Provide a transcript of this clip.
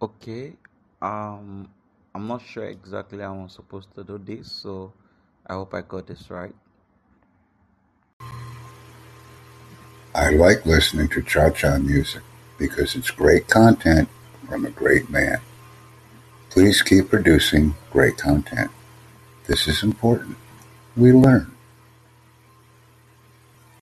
Okay. Um, I'm not sure exactly how I'm supposed to do this, so I hope I got this right. I like listening to cha-cha music because it's great content from a great man. Please keep producing great content. This is important. We learn.